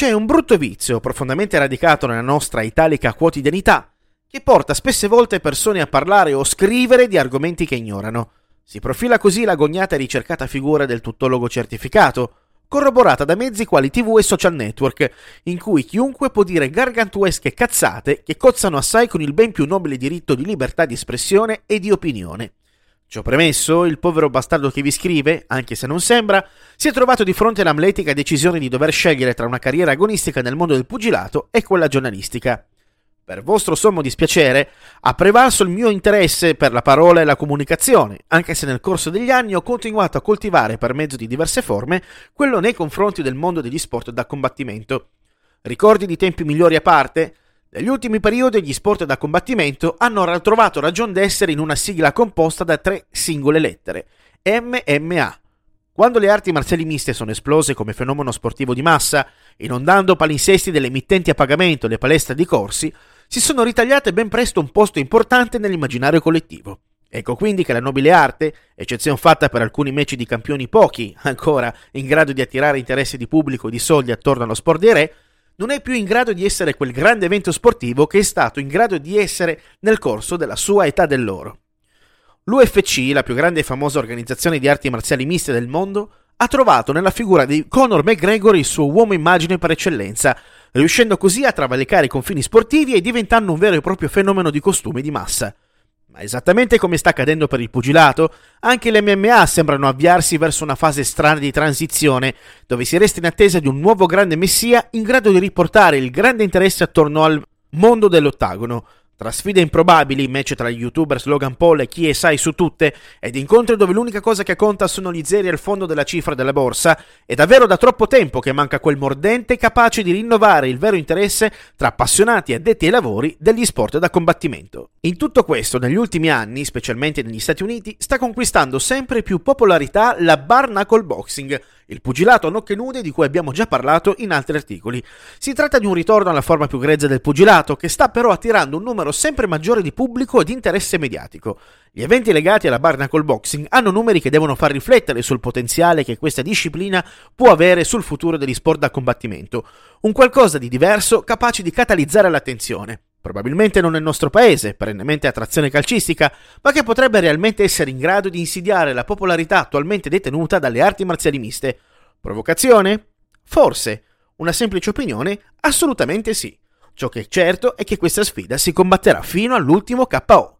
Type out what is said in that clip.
C'è un brutto vizio profondamente radicato nella nostra italica quotidianità che porta spesse volte persone a parlare o scrivere di argomenti che ignorano. Si profila così l'agognata e ricercata figura del tuttologo certificato, corroborata da mezzi quali TV e social network, in cui chiunque può dire gargantuesche cazzate che cozzano assai con il ben più nobile diritto di libertà di espressione e di opinione. Ciò premesso, il povero bastardo che vi scrive, anche se non sembra, si è trovato di fronte all'amletica decisione di dover scegliere tra una carriera agonistica nel mondo del pugilato e quella giornalistica. Per vostro sommo dispiacere, ha prevalso il mio interesse per la parola e la comunicazione, anche se nel corso degli anni ho continuato a coltivare per mezzo di diverse forme quello nei confronti del mondo degli sport da combattimento. Ricordi di tempi migliori a parte, negli ultimi periodi gli sport da combattimento hanno trovato ragione d'essere in una sigla composta da tre singole lettere, MMA. Quando le arti marziali miste sono esplose come fenomeno sportivo di massa, inondando palinsesti delle emittenti a pagamento e le palestre di corsi, si sono ritagliate ben presto un posto importante nell'immaginario collettivo. Ecco quindi che la nobile arte, eccezione fatta per alcuni match di campioni pochi, ancora in grado di attirare interesse di pubblico e di soldi attorno allo sport dei re, non è più in grado di essere quel grande evento sportivo che è stato in grado di essere nel corso della sua età dell'oro. L'UFC, la più grande e famosa organizzazione di arti marziali miste del mondo, ha trovato nella figura di Conor McGregor il suo uomo immagine per eccellenza, riuscendo così a travalicare i confini sportivi e diventando un vero e proprio fenomeno di costume di massa. Ma esattamente come sta accadendo per il pugilato, anche le MMA sembrano avviarsi verso una fase strana di transizione, dove si resta in attesa di un nuovo grande messia in grado di riportare il grande interesse attorno al mondo dell'ottagono, tra sfide improbabili, match tra gli youtuber Logan Paul e chi è sai su tutte, ed incontri dove l'unica cosa che conta sono gli zeri al fondo della cifra della borsa, è davvero da troppo tempo che manca quel mordente capace di rinnovare il vero interesse tra appassionati e addetti ai lavori degli sport da combattimento. In tutto questo, negli ultimi anni, specialmente negli Stati Uniti, sta conquistando sempre più popolarità la bar knuckle boxing, il pugilato a nocche nude di cui abbiamo già parlato in altri articoli. Si tratta di un ritorno alla forma più grezza del pugilato, che sta però attirando un numero sempre maggiore di pubblico e di interesse mediatico. Gli eventi legati alla barnacle boxing hanno numeri che devono far riflettere sul potenziale che questa disciplina può avere sul futuro degli sport da combattimento, un qualcosa di diverso capace di catalizzare l'attenzione. Probabilmente non nel nostro paese, perennemente attrazione calcistica, ma che potrebbe realmente essere in grado di insidiare la popolarità attualmente detenuta dalle arti marziali miste. Provocazione? Forse. Una semplice opinione? Assolutamente sì. Ciò che è certo è che questa sfida si combatterà fino all'ultimo KO.